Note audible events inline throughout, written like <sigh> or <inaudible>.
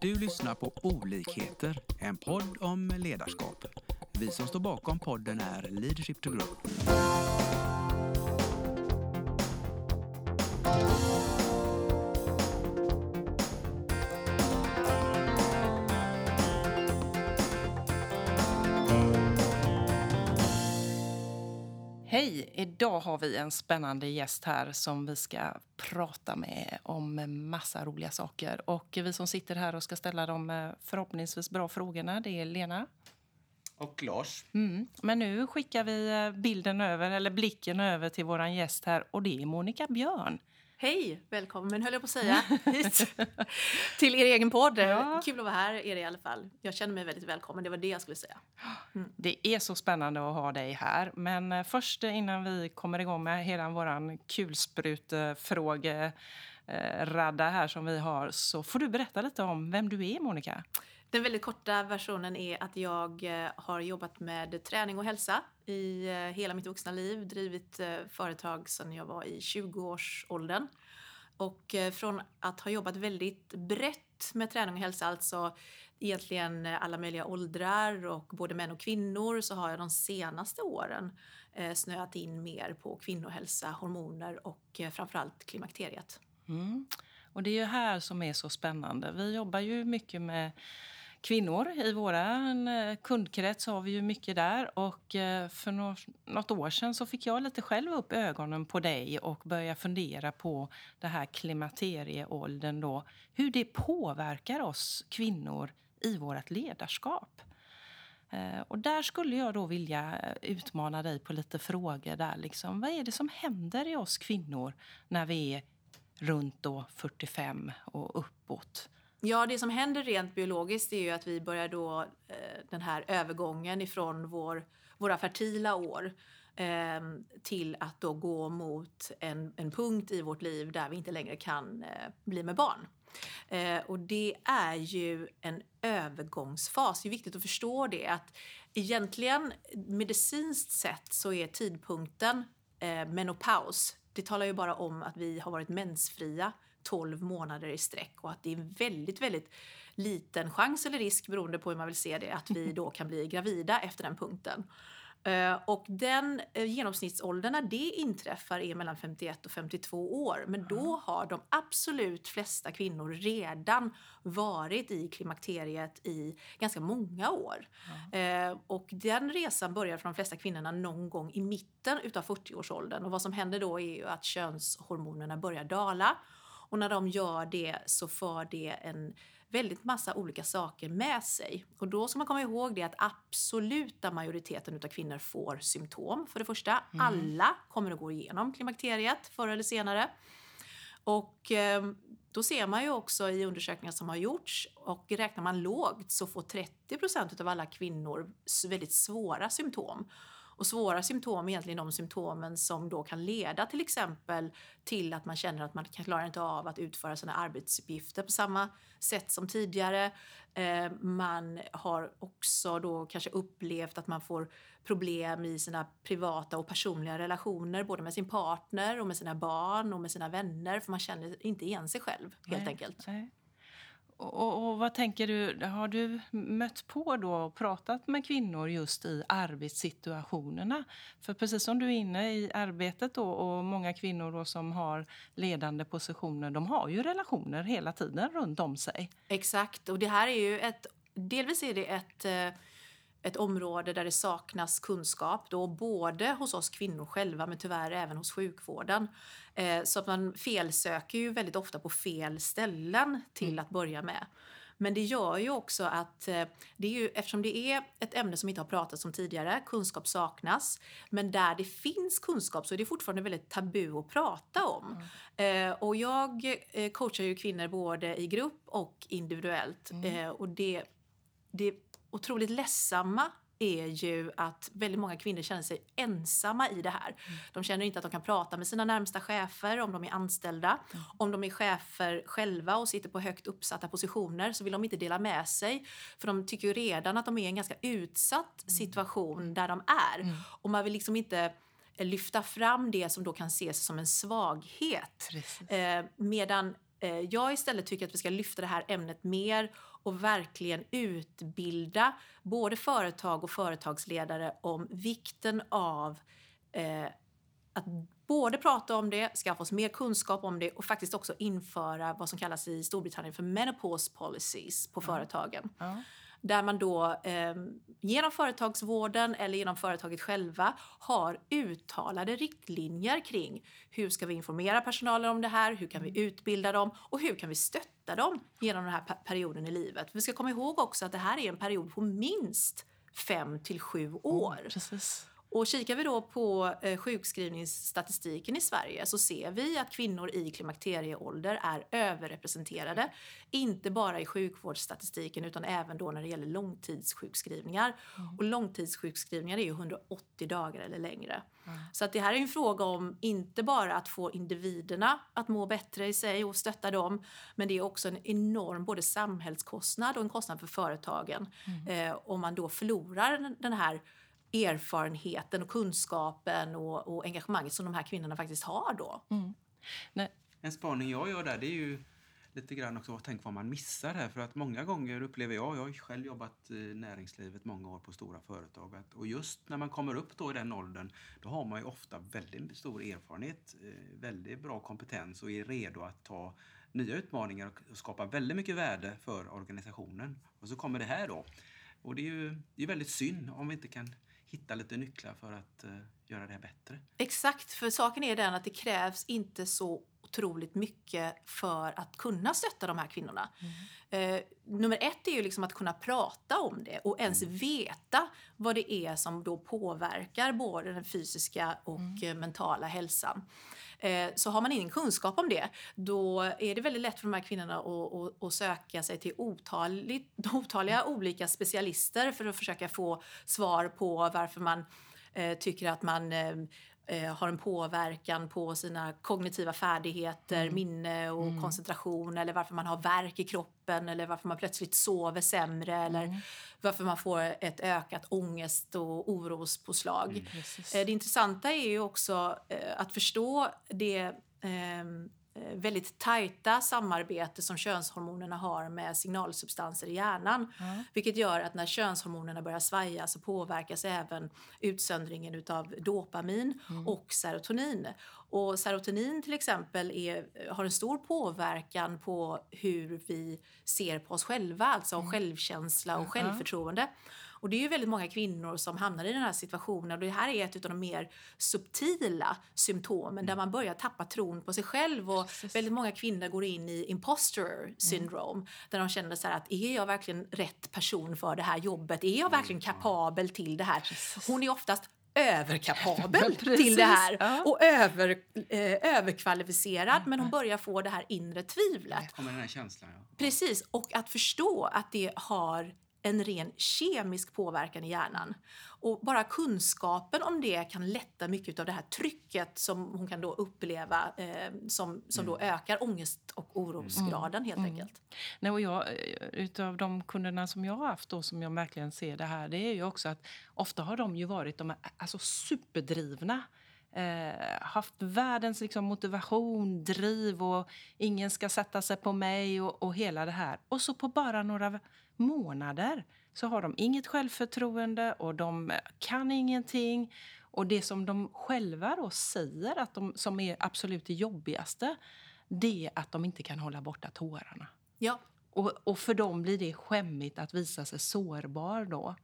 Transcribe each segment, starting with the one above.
Du lyssnar på Olikheter, en podd om ledarskap. Vi som står bakom podden är Leadership to Grow. Hej! Idag har vi en spännande gäst här som vi ska prata med om massa roliga saker. Och vi som sitter här och ska ställa de eh, förhoppningsvis bra frågorna, det är Lena. Och Lars. Mm. Men nu skickar vi eh, bilden över, eller blicken över till vår gäst här och det är Monica Björn. Hej! Välkommen, höll jag på att säga, <laughs> hit till er egen podd. Ja. Kul att vara här, är det i alla fall. Jag känner mig väldigt välkommen, det var det jag skulle säga. Det är så spännande att ha dig här. Men eh, först eh, innan vi kommer igång med hela vår kulsprutefrågeradda här som vi har så får du berätta lite om vem du är, Monica. Den väldigt korta versionen är att jag eh, har jobbat med träning och hälsa i eh, hela mitt vuxna liv. Drivit eh, företag sedan jag var i 20-årsåldern. Och från att ha jobbat väldigt brett med träning och hälsa, alltså egentligen alla möjliga åldrar och både män och kvinnor, så har jag de senaste åren snöat in mer på kvinnohälsa, hormoner och framförallt klimakteriet. Mm. Och det är ju här som är så spännande. Vi jobbar ju mycket med kvinnor. I vår eh, kundkrets har vi ju mycket där. Och eh, för något år sedan så fick jag lite själv upp ögonen på dig och börja fundera på det här klimakterieåldern då. Hur det påverkar oss kvinnor i vårt ledarskap. Eh, och där skulle jag då vilja utmana dig på lite frågor där. Liksom. Vad är det som händer i oss kvinnor när vi är runt då 45 och uppåt? Ja, det som händer rent biologiskt är ju att vi börjar då eh, den här övergången ifrån vår, våra fertila år eh, till att då gå mot en, en punkt i vårt liv där vi inte längre kan eh, bli med barn. Eh, och det är ju en övergångsfas. Det är viktigt att förstå det. Att egentligen medicinskt sett så är tidpunkten eh, menopaus. Det talar ju bara om att vi har varit mensfria 12 månader i sträck och att det är en väldigt, väldigt liten chans eller risk beroende på hur man vill se det att vi <laughs> då kan bli gravida efter den punkten. Eh, Och den eh, genomsnittsåldern när det inträffar är mellan 51 och 52 år. Men då har de absolut flesta kvinnor redan varit i klimakteriet i ganska många år. Eh, Och den resan börjar för de flesta kvinnorna någon gång i mitten utav 40-årsåldern. Och vad som händer då är ju att könshormonerna börjar dala. Och när de gör det så för det en väldigt massa olika saker med sig. Och då ska man komma ihåg det att absoluta majoriteten utav kvinnor får symptom. För det första, alla kommer att gå igenom klimakteriet förr eller senare. Och eh, då ser man ju också i undersökningar som har gjorts och räknar man lågt så får 30% av alla kvinnor väldigt svåra symptom. Och svåra symptom är egentligen de symptomen som då kan leda till exempel till att man känner att man kan klara inte av att utföra sina arbetsuppgifter på samma sätt som tidigare. Eh, man har också då kanske upplevt att man får problem i sina privata och personliga relationer både med sin partner och med sina barn och med sina vänner för man känner inte igen sig själv helt Nej, enkelt. nej. Och, och, vad tänker du, har du mött på då och pratat med kvinnor just i arbetssituationerna? För precis som du är inne i arbetet då och många kvinnor då som har ledande positioner, de har ju relationer hela tiden runt om sig. Exakt, och det här är ju ett, delvis är det ett, eh, ett område där det saknas kunskap, då både hos oss kvinnor själva men tyvärr även hos sjukvården. Eh, Så att man felsöker ju väldigt ofta på fel ställen till att börja med. Men det gör ju också att, eh, det är ju, eftersom det är ett ämne som inte har pratats om tidigare, kunskap saknas, men där det finns kunskap så är det fortfarande väldigt tabu att prata om. Eh, och jag coachar ju kvinnor både i grupp och individuellt. Eh, och det, det otroligt ledsamma är ju att väldigt många kvinnor känner sig ensamma i det här. De känner inte att de kan prata med sina närmsta chefer om de är anställda. Om de är chefer själva och sitter på högt uppsatta positioner så vill de inte dela med sig. För de tycker ju redan att de är i en ganska utsatt situation där de är. Och man vill liksom inte eh, lyfta fram det som då kan ses som en svaghet. Eh, medan eh, jag istället tycker att vi ska lyfta det här ämnet mer och verkligen utbilda både företag och företagsledare om vikten av eh, att både prata om det, skaffa oss mer kunskap om det och faktiskt också införa vad som kallas i Storbritannien för menopause policies på företagen. Ja. Där man då eh, genom företagsvården eller genom företaget själva har uttalade riktlinjer kring hur ska vi informera personalen om det här, hur kan vi utbilda dem och hur kan vi stötta dem genom den här pe- perioden i livet. Vi ska komma ihåg också att det här är en period på minst fem till sju år. Precis. Och kikar vi då på eh, sjukskrivningsstatistiken i Sverige så ser vi att kvinnor i klimakterieålder är överrepresenterade. Inte bara i sjukvårdsstatistiken utan även då när det gäller långtidssjukskrivningar. Och långtidssjukskrivningar är ju 180 dagar eller längre. Så att det här är en fråga om inte bara att få individerna att må bättre i sig och stötta dem, men det är också en enorm både samhällskostnad och en kostnad för företagen eh, om man då förlorar den här erfarenheten och kunskapen och, och engagemanget som de här kvinnorna faktiskt har då. Nej, En spaning jag gör där det är ju lite grann också tänk vad man missar här. För att många gånger upplever jag, jag har själv jobbat i näringslivet många år på stora företag. Att, och just när man kommer upp då i den åldern, då har man ju ofta väldigt stor erfarenhet, eh, väldigt bra kompetens och är redo att ta nya utmaningar och och skapa väldigt mycket värde för organisationen. Och så kommer det här då. Och det är ju det är väldigt synd om vi inte kan hitta lite nycklar för att eh, göra det här bättre. Exakt, för saken är den att det krävs inte så otroligt mycket för att kunna stötta de här kvinnorna. Eh, nummer ett är ju liksom att kunna prata om det och ens veta vad det är som då påverkar både den fysiska och eh, mentala hälsan. Eh, så har man ingen kunskap om det, då är det väldigt lätt för de här kvinnorna att, att, att söka sig till otaligt, <laughs> otaliga olika specialister för att försöka få svar på varför man tycker att man eh, eh, har en påverkan på sina kognitiva färdigheter, minne och koncentration eller varför man har värk i kroppen eller varför man plötsligt sover sämre eller varför man får ett ökat ångest och orospåslag. Eh, Det intressanta är ju också eh, att förstå det ehm, eh, väldigt tajta samarbete som könshormonerna har med signalsubstanser i hjärnan. Vilket gör att när könshormonerna börjar svaja så påverkas även utsöndringen utav dopamin och serotonin. Och serotonin till exempel är, har en stor påverkan på hur vi ser på oss själva, alltså självkänsla och självförtroende. Och det är ju väldigt många kvinnor som hamnar i den här situationen och det här är ett av de mer subtila symptomen där man börjar tappa tron på sig själv och Precis. väldigt många kvinnor går in i imposter syndrome där de känner så här att är jag verkligen rätt person för det här jobbet? Är jag verkligen kapabel till det här? Hon är oftast överkapabel <laughs> till Precis, det här ja. och över, eh, överkvalificerad men hon börjar få det här inre tvivlet. Här kommer den här känslan. Ja. Precis, och att förstå att det har en ren kemisk påverkan i hjärnan. Och bara kunskapen om det kan lätta mycket av det här trycket som hon kan då uppleva eh, som, som då ökar ångest och orosgraden helt enkelt. Nej, och jag, eh, utav de kunderna som jag har haft då, som jag verkligen ser det här, det är ju också att ofta har de ju varit de är, alltså superdrivna. Eh, haft världens liksom, motivation, driv och ingen ska sätta sig på mig och, och hela det här. Och så på bara några månader så har de inget självförtroende och de kan ingenting. Och det som de själva då säger att de, som är absolut det jobbigaste, det är att de inte kan hålla borta tårarna. Ja, Och, och för dem blir det skämmigt att visa sig sårbar då.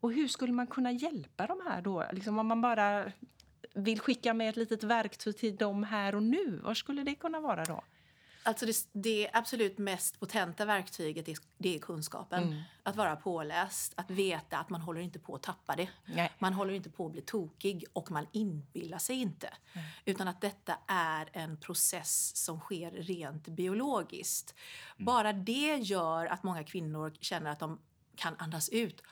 Och hur skulle man kunna hjälpa de här då? Liksom om man bara vill skicka med ett litet verktyg till dem här och nu, vad skulle det kunna vara då? Alltså det, det absolut mest potenta verktyget är, det är kunskapen. Mm. Att vara påläst, att veta att man håller inte på att tappa det. Nej. Man håller inte på att bli tokig och man inbillar sig inte. Utan att detta är en process som sker rent biologiskt. Bara det gör att många kvinnor känner att de kan andas ut.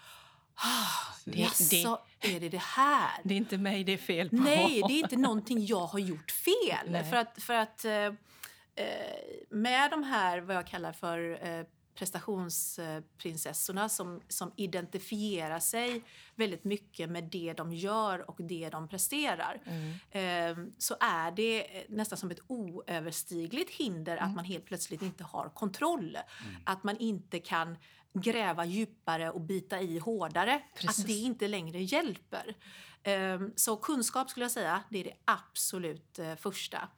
Ah, Det- Jaså, är det det här? Det är inte mig det är fel på. Nej, det är inte någonting jag har gjort fel. Nej. För att, för att eh, eh, med de här, vad jag kallar för eh, prestationsprinsessorna som, som identifierar sig väldigt mycket med det de gör och det de presterar eh, så är det nästan som ett oöverstigligt hinder att man helt plötsligt inte har kontroll. Att man inte kan gräva djupare och bita i hårdare. Precis. Att det inte längre hjälper. Ehm, Så kunskap skulle jag säga, det är det absolut eh, första.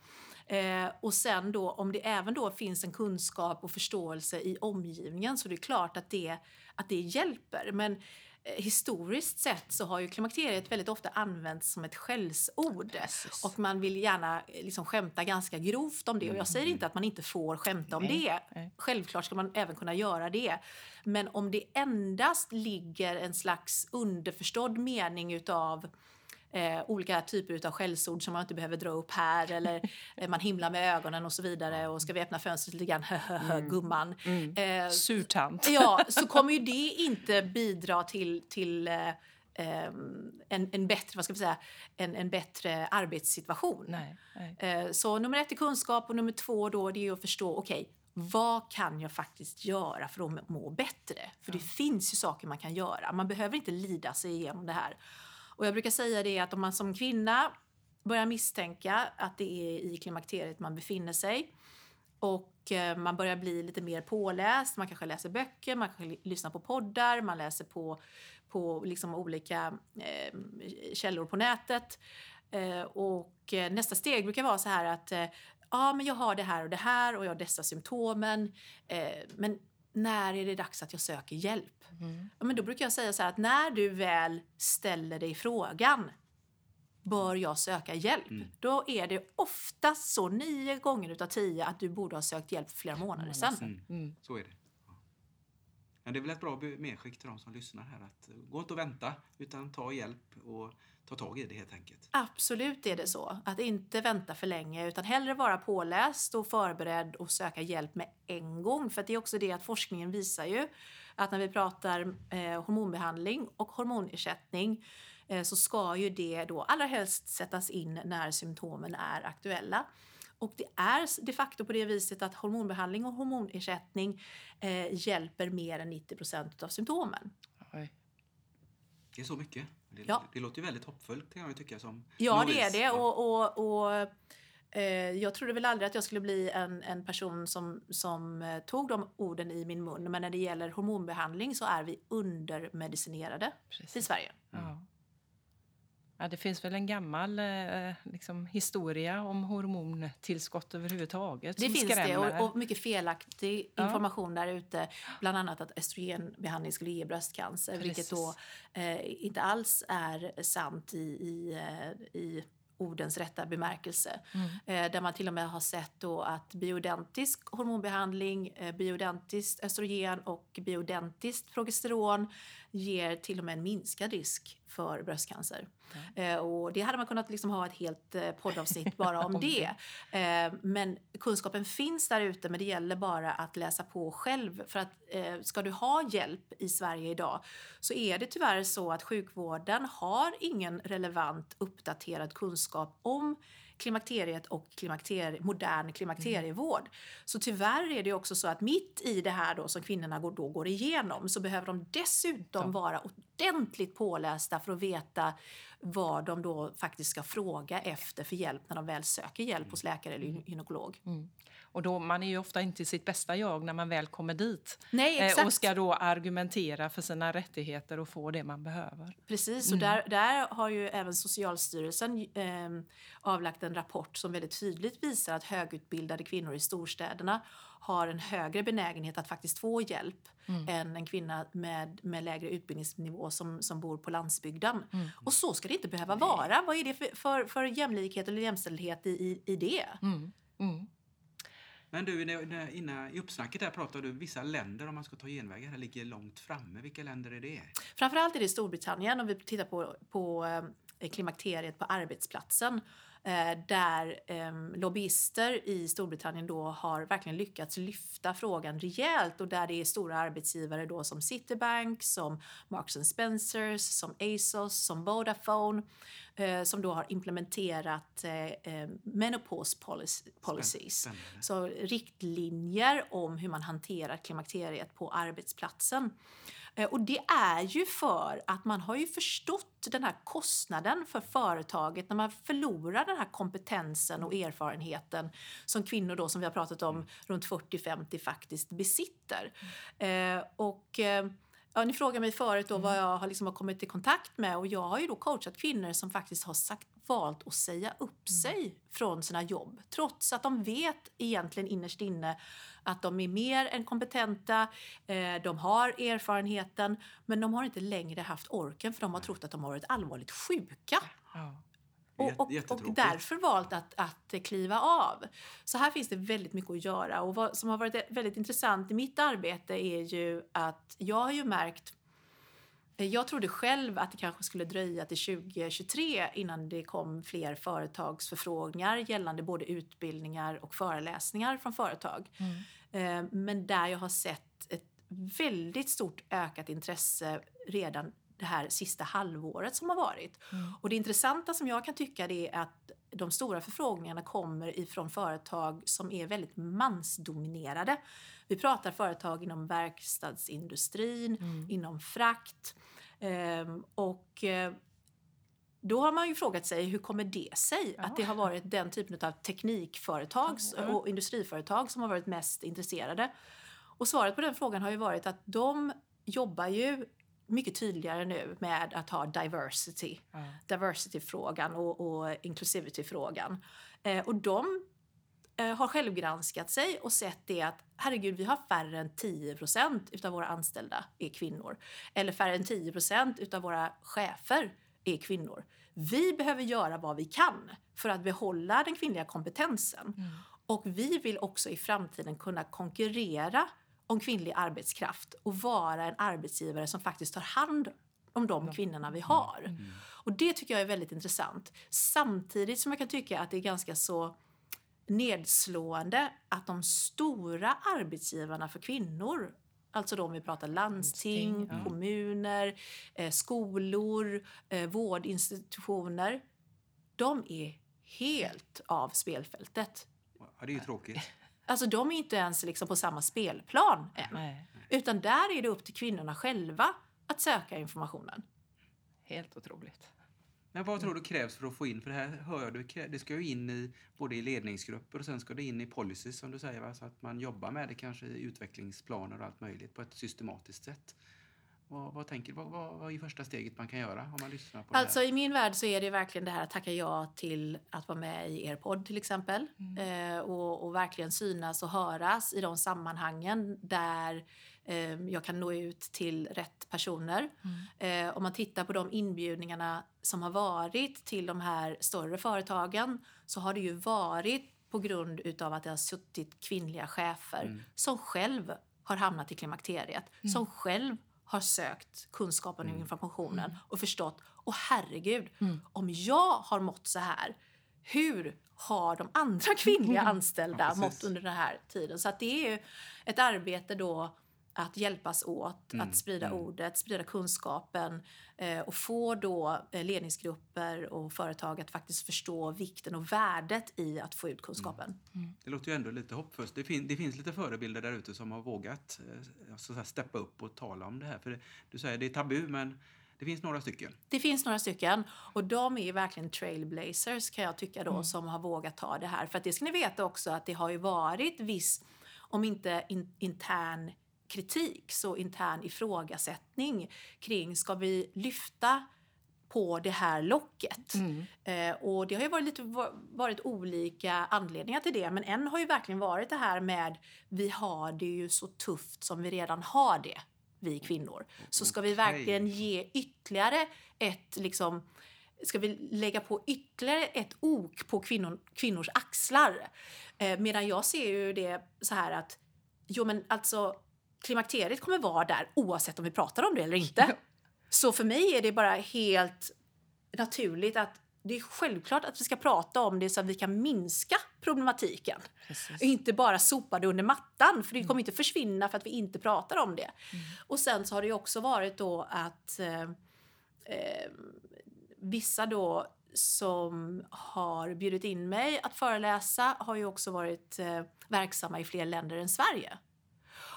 Eh, och sen då om det även då finns en kunskap och förståelse i omgivningen så det är klart att det, att det hjälper. Men historiskt sett så har ju klimakteriet väldigt ofta använts som ett skällsord. Precis. Och man vill gärna eh, liksom skämta ganska grovt om det. Och jag säger inte att man inte får skämta om Nej, det. nej. Självklart ska man även kunna göra det. Men om det endast ligger en slags underförstådd mening utav eh, olika typer utav skällsord som man inte behöver dra upp här eller <laughs> eh, man himlar med ögonen och så vidare och ska vi öppna fönstret lite grann, <laughs> hö, gumman. Eh, Surtant. ja, så <laughs> kommer ju det inte bidra till, till eh, en, en bättre, vad ska vi säga, en, en bättre arbetssituation. Nej, nej. Eh, Så nummer ett är kunskap och nummer två då det är att förstå, okej, vad kan jag faktiskt göra för att må bättre? För det finns ju saker man kan göra. Man behöver inte lida sig igenom det här. Och jag brukar säga det att om man som kvinna börjar misstänka att det är i klimakteriet man befinner sig och eh, man börjar bli lite mer påläst, man kanske läser böcker, man kanske lyssnar på poddar, man läser på, på liksom olika eh, källor på nätet. Eh, och eh, nästa steg brukar vara så här att eh, ja, men jag har det här och det här och jag har dessa symptomen. Eh, men när är det dags att jag söker hjälp? Ja, men då brukar jag säga så här att när du väl ställer dig frågan bör jag söka hjälp? Då är det oftast så nio gånger utav tio att du borde ha sökt hjälp för flera månader sedan. Mm. Så är det. Ja. Men det är väl ett bra medskick till de som lyssnar här att eh, gå inte och vänta utan ta hjälp och ta tag i det helt enkelt. Absolut är det så. Att inte vänta för länge utan hellre vara påläst och förberedd och söka hjälp med en gång. För det är också det att forskningen visar ju att när vi pratar eh, hormonbehandling och hormonersättning eh, så ska ju det då allra helst sättas in när symptomen är aktuella. Och det är de facto på det viset att hormonbehandling och hormonersättning eh, hjälper mer än 90% av symptomen. Oj. Det är så mycket. Det, Ja. det låter ju väldigt hoppfullt kan jag tycka som Ja, novis. det är det. Ja. Och, och, och, eh, jag trodde väl aldrig att jag skulle bli en, en person som, som eh, tog de orden i min mun. Men när det gäller hormonbehandling så är vi undermedicinerade i Precis. Sverige. Ja. Ja, det finns väl en gammal eh, liksom, historia om hormontillskott överhuvudtaget Det finns det skrämmer. och, och mycket felaktig Ja. information där ute. Bland annat att östrogenbehandling skulle ge bröstcancer, vilket Precis. då eh, inte alls är sant i, i, eh, i ordens rätta bemärkelse. Mm. Eh, där man till och med har sett då att bioidentisk hormonbehandling, eh, bioidentiskt östrogen och bioidentiskt progesteron ger till och med en minskad risk för bröstcancer. Eh, och det hade man kunnat liksom ha ett helt eh, poddavsnitt bara om <laughs> Om det. Eh, men kunskapen finns där ute men det gäller bara att läsa på själv. För att ska du ha hjälp i Sverige idag så är det tyvärr så att sjukvården har ingen relevant uppdaterad kunskap om klimakteriet och klimakterie, modern klimakterievård. Så tyvärr är det också så att mitt i det här då som kvinnorna går, då går igenom så behöver de dessutom vara ordentligt pålästa för att veta vad de då faktiskt ska fråga efter för hjälp när de väl söker hjälp hos läkare eller gynekolog. Och då, man är ju ofta inte i sitt bästa jag när man väl kommer dit Nej, eh, och ska då argumentera för sina rättigheter och få det man behöver. Precis, och där, där har ju även Socialstyrelsen eh, avlagt en rapport som väldigt tydligt visar att högutbildade kvinnor i storstäderna har en högre benägenhet att faktiskt få hjälp än en kvinna med, med lägre utbildningsnivå som, som bor på landsbygden. Och så ska det inte behöva vara. Vad är det för, för, för jämlikhet eller jämställdhet i, i, i det? Mm. Men du, innan, i uppsnacket där pratade du vissa länder om man ska ta genvägar ligger långt framme. Vilka länder är det? Framförallt är det Storbritannien om vi tittar på, på eh, klimakteriet på arbetsplatsen. Eh, där eh, lobbyister i Storbritannien då har verkligen lyckats lyfta frågan rejält och där det är stora arbetsgivare då som Citibank, som Marks Spencers, som ASOS, som Vodafone eh, som då har implementerat eh, eh menopause policies. Så riktlinjer om hur man hanterar klimakteriet på arbetsplatsen. Eh, och det är ju för att man har ju förstått den här kostnaden för företaget när man förlorar den här kompetensen och erfarenheten som kvinnor då, som vi har pratat om, Mm. runt 40-50 faktiskt besitter. Eh, och eh, Ja, ni frågade mig förut då vad jag har, liksom har kommit i kontakt med och jag har ju då coachat kvinnor som faktiskt har sagt, valt att säga upp sig från sina jobb trots att de vet egentligen innerst inne att de är mer än kompetenta, eh, de har erfarenheten men de har inte längre haft orken för de har trott att de har varit allvarligt sjuka. Ja. Och, och, och därför valt att, att kliva av. Så här finns det väldigt mycket att göra. Och vad som har varit väldigt intressant i mitt arbete är ju att jag har ju märkt jag trodde själv att det kanske skulle dröja till 2023 innan det kom fler företagsförfrågningar gällande både utbildningar och föreläsningar från företag. Mm. Eh, Men där jag har sett ett väldigt stort ökat intresse redan det här sista halvåret som har varit. Mm. Och det intressanta som jag kan tycka det är att de stora förfrågningarna kommer ifrån företag som är väldigt mansdominerade. Vi pratar företag inom verkstadsindustrin, Mm. inom frakt. Ehm, och eh, då har man ju frågat sig hur kommer det sig Ja. att det har varit den typen av teknikföretag Ja. och industriföretag som har varit mest intresserade. Och svaret på den frågan har ju varit att de jobbar ju mycket tydligare nu med att ha diversity Ja. diversity-frågan och, och inclusivity-frågan. Eh, och de eh, har självgranskat sig och sett det att herregud, vi har färre än 10% utav våra anställda är kvinnor. Eller färre än 10% utav våra chefer är kvinnor. Vi behöver göra vad vi kan för att behålla den kvinnliga kompetensen. Mm. Och vi vill också i framtiden kunna konkurrera om kvinnlig arbetskraft och vara en arbetsgivare som faktiskt tar hand om de kvinnorna vi har. Mm. Och det tycker jag är väldigt intressant. Samtidigt som jag kan tycka att det är ganska så nedslående att de stora arbetsgivarna för kvinnor, alltså de vi pratar landsting, Landsting, ja. kommuner, eh, skolor, eh, vårdinstitutioner, de är helt av spelfältet. Ja, det är ju tråkigt. Alltså de är inte ens liksom på samma spelplan än. Nej, Utan där är det upp till kvinnorna själva att söka informationen. helt otroligt. Men vad tror du krävs för att få in, för det här hör jag, det ska ju in i både i ledningsgrupper och sen ska det in i policies som du säger, va? så att man jobbar med det kanske i utvecklingsplaner och allt möjligt på ett systematiskt sätt. Vad, vad tänker vad, vad, är första steget man kan göra om man lyssnar på Alltså i min värld så är det verkligen det här att tacka ja till att vara med i er podd till exempel. Eh, och, och verkligen synas och höras i de sammanhangen där eh, jag kan nå ut till rätt personer. Eh, om man tittar på de inbjudningarna som har varit till de här större företagen så har det ju varit på grund utav att det har suttit kvinnliga chefer som själv har hamnat i klimakteriet, som själv har sökt kunskapen och informationen och förstått, åh herregud, om jag har mått så här, hur har de andra kvinnliga <laughs> anställda Ja, mått under den här tiden? Så att det är ju ett arbete då att hjälpas åt, Mm, att sprida mm. ordet, sprida kunskapen eh, och få då eh, ledningsgrupper och företag att faktiskt förstå vikten och värdet i att få ut kunskapen. Det låter ju ändå lite hoppfullt. Det, fin, det finns lite förebilder där ute som har vågat eh, så här, steppa upp och tala om det här. För det, du säger det är tabu, men det finns några stycken. Det finns några stycken och de är verkligen trailblazers kan jag tycka då som har vågat ta det här. För att det ska ni veta också att det har ju varit viss, om inte in, intern kritik så intern ifrågasättning kring ska vi lyfta på det här locket. Eh, och det har ju varit, lite, va- varit olika anledningar till det men en har ju verkligen varit det här med vi har det ju så tufft som vi redan har det, vi kvinnor. Så ska vi verkligen ge ytterligare ett liksom Ska vi lägga på ytterligare ett ok på kvinnor, kvinnors axlar? Eh, medan jag ser ju det så här att jo men alltså klimakteriet kommer vara där oavsett om vi pratar om det eller inte. Så för mig är det bara helt naturligt att det är självklart att vi ska prata om det så att vi kan minska problematiken. Precis. Och inte bara sopa det under mattan, för det kommer inte försvinna för att vi inte pratar om det. Och sen så har det ju också varit då att eh, eh, vissa då som har bjudit in mig att föreläsa har ju också varit eh, verksamma i fler länder än Sverige.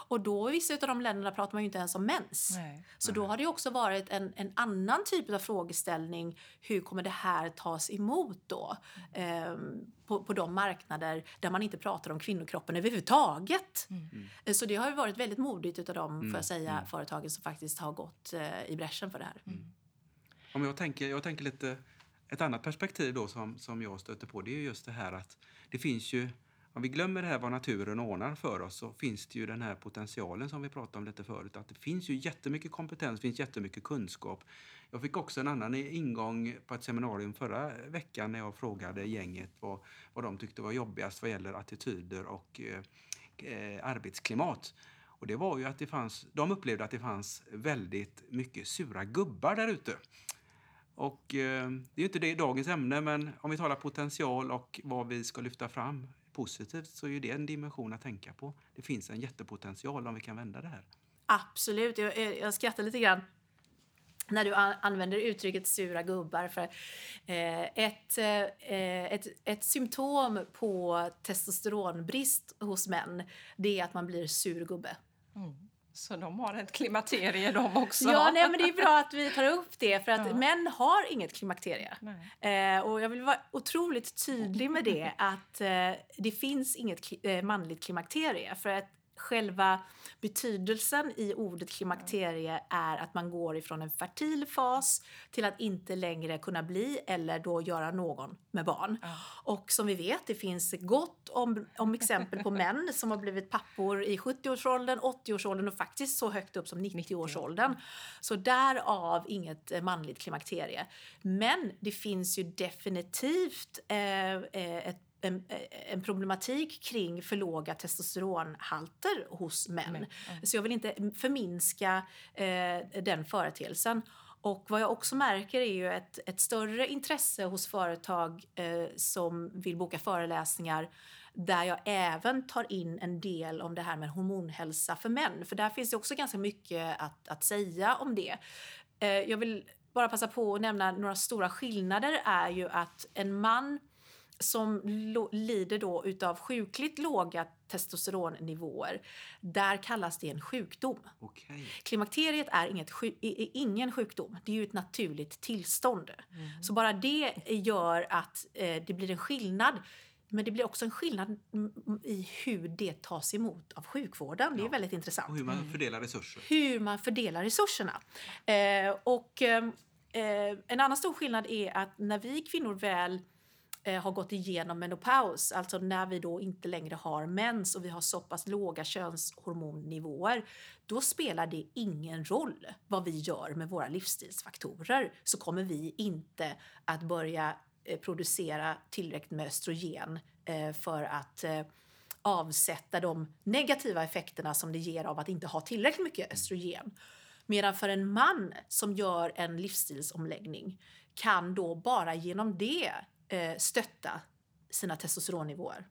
Och då i vissa av de länderna pratar man ju inte ens om mens. Nej. Så då har det också varit en, en annan typ av frågeställning. Hur kommer det här tas emot då? Eh, på, på de marknader där man inte pratar om kvinnokroppen överhuvudtaget. Eh, Så det har ju varit väldigt modigt utav de, får jag säga, företagen som faktiskt har gått eh, i bräschen för det här. Om jag tänker, jag tänker lite, ett annat perspektiv då som, som jag stöter på det är ju just det här att det finns ju, om vi glömmer det här vad naturen ordnar för oss så finns det ju den här potentialen som vi pratade om lite förut. Att det finns ju jättemycket kompetens, det finns jättemycket kunskap. Jag fick också en annan ingång på ett seminarium förra veckan när jag frågade gänget vad, vad de tyckte var jobbigast vad gäller attityder och eh, eh, arbetsklimat. Och det var ju att det fanns, de upplevde att det fanns väldigt mycket sura gubbar där ute. Och eh, det är ju inte det dagens ämne, men om vi talar potential och vad vi ska lyfta fram positivt så är ju det en dimension att tänka på. Det finns en jättepotential om vi kan vända det här. Absolut. Jag, jag skrattar lite grann när du an- använder uttrycket sura gubbar. För, eh, ett, eh, ett, ett symptom på testosteronbrist hos män det är att man blir sur gubbe. Så de har ett klimakterie de också? Ja, nej, men det är bra att vi tar upp det för att Ja. män har inget klimakterie. Eh, och jag vill vara otroligt tydlig med det att eh, det finns inget kli- eh, manligt klimakterie för att själva betydelsen i ordet klimakterie är att man går ifrån en fertil fas till att inte längre kunna bli eller då göra någon med barn. Och som vi vet, det finns gott om, om exempel på män <laughs> som har blivit pappor i 70-årsåldern, 80-årsåldern och faktiskt så högt upp som 90-årsåldern. Så därav inget manligt klimakterie. Men det finns ju definitivt eh, eh, ett en, en problematik kring för låga testosteronhalter hos män. Men, Så jag vill inte förminska eh, den företeelsen. Och vad jag också märker är ju ett, ett större intresse hos företag eh, som vill boka föreläsningar där jag även tar in en del om det här med hormonhälsa för män. För där finns det också ganska mycket att, att säga om det. Eh, jag vill bara passa på att nämna några stora skillnader är ju att en man som lider då utav sjukligt låga testosteronnivåer, där kallas det en sjukdom. Okej. Klimakteriet är, inget är ingen sjukdom, det är ju ett naturligt tillstånd. Så bara det gör att eh, det blir en skillnad. Men det blir också en skillnad mm, i hur det tas emot av sjukvården. Det är Ja. väldigt intressant Och hur man fördelar resurser. hur man fördelar resurserna. Eh, och eh, en annan stor skillnad är att när vi kvinnor väl Eh, har gått igenom menopaus, alltså när vi då inte längre har mens och vi har så pass låga könshormonnivåer, då spelar det ingen roll vad vi gör med våra livsstilsfaktorer så kommer vi inte att börja eh, producera tillräckligt med östrogen eh, för att avsätta de negativa effekterna som det ger av att inte ha tillräckligt mycket östrogen. Medan för en man som gör en livsstilsomläggning kan då bara genom det eh, stötta sina testosteronnivåer.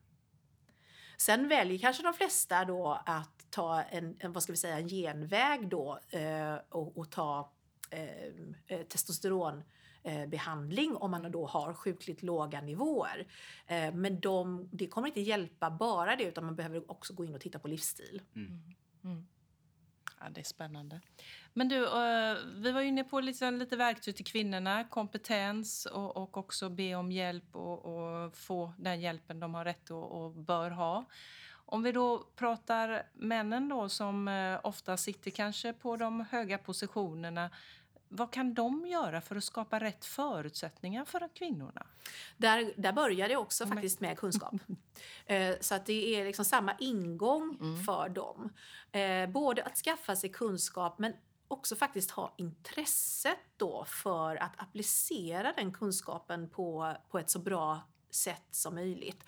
Sen väljer kanske de flesta då att ta en, en vad ska vi säga, en genväg då eh, och, och ta eh, eh, testosteron eh, behandling om man då har sjukligt låga nivåer. Eh, men de, det kommer inte hjälpa bara det utan man behöver också gå in och titta på livsstil. Ja, det är spännande. Men du, eh, vi var inne på lite, lite verktyg till kvinnorna, kompetens och, och också be om hjälp och, och få den hjälpen de har rätt och, och bör ha. Om vi då pratar männen då som eh, ofta sitter kanske på de höga positionerna. Vad kan de göra för att skapa rätt förutsättningar för kvinnorna? Där, där börjar det också faktiskt med kunskap. <laughs> Eh, så att det är liksom samma ingång för dem. Eh, både att skaffa sig kunskap men också faktiskt ha intresset då för att applicera den kunskapen på, på ett så bra sätt som möjligt.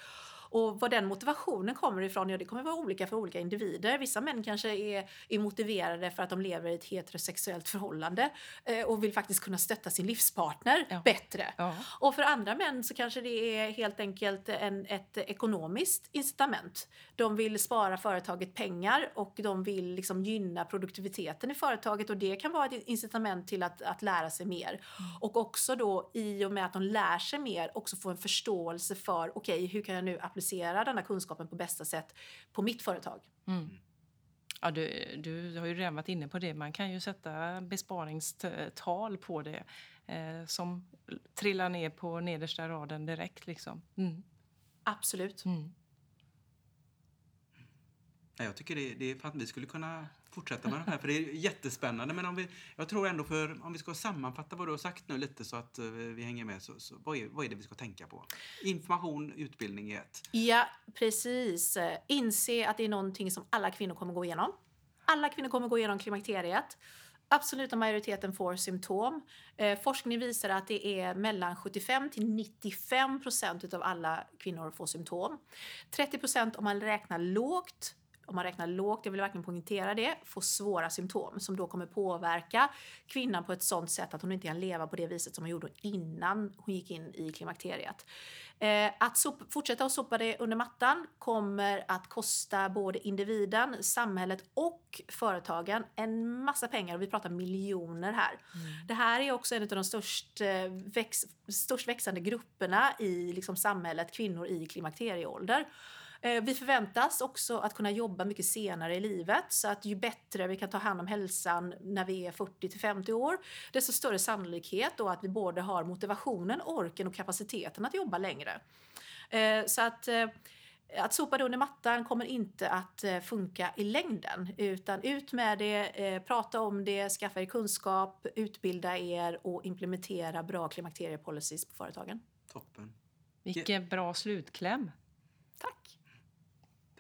Och var den motivationen kommer ifrån, ja det kommer vara olika för olika individer. Vissa män kanske är, är motiverade för att de lever i ett heterosexuellt förhållande eh, och vill faktiskt kunna stötta sin livspartner Ja. bättre. Ja. Och för andra män så kanske det är helt enkelt en, ett ekonomiskt incitament. De vill spara företaget pengar och de vill liksom gynna produktiviteten i företaget och det kan vara ett incitament till att, att lära sig mer. Och också då i och med att de lär sig mer också få en förståelse för okej, hur kan jag nu applicera den här kunskapen på bästa sätt på mitt företag? Mm. Ja, du, du har ju redan varit inne på det. Man kan ju sätta besparingstal på det eh, som trillar ner på nedersta raden direkt. Liksom. Mm. Absolut. Mm. Ja, jag tycker det, det är för att vi skulle kunna fortsätta med de här, för det är jättespännande. Men om vi, jag tror ändå för, om vi ska sammanfatta vad du har sagt nu lite så att eh, vi hänger med, så, så vad, är, vad är det vi ska tänka på? Information, utbildning är ett. Ja, precis. Inse att det är någonting som alla kvinnor kommer gå igenom. Alla kvinnor kommer gå igenom klimakteriet. Absoluta majoriteten får symptom. Eh, forskning visar att det är mellan 75 till 95 procent av alla kvinnor får symptom. 30 procent om man räknar lågt om man räknar lågt, jag vill verkligen poängtera det, får svåra symptom som då kommer påverka kvinnan på ett sånt sätt att hon inte kan leva på det viset som hon gjorde innan hon gick in i klimakteriet. Eh, att sop- fortsätta att sopa det under mattan kommer att kosta både individen, samhället och företagen en massa pengar. Och vi pratar miljoner här. Det här är också en av de störst, eh, väx, störst växande grupperna i liksom, samhället, kvinnor i klimakterieålder. Eh, Vi förväntas också att kunna jobba mycket senare i livet så att ju bättre vi kan ta hand om hälsan när vi är 40 till 50 år desto större sannolikhet då att vi både har motivationen, orken och kapaciteten att jobba längre. Eh, Så att eh, att sopa det under mattan kommer inte att funka i längden. Utan ut med det, prata om det, skaffa er kunskap, utbilda er och implementera bra klimakteriepolicies på företagen. Toppen. Vilken bra slutkläm.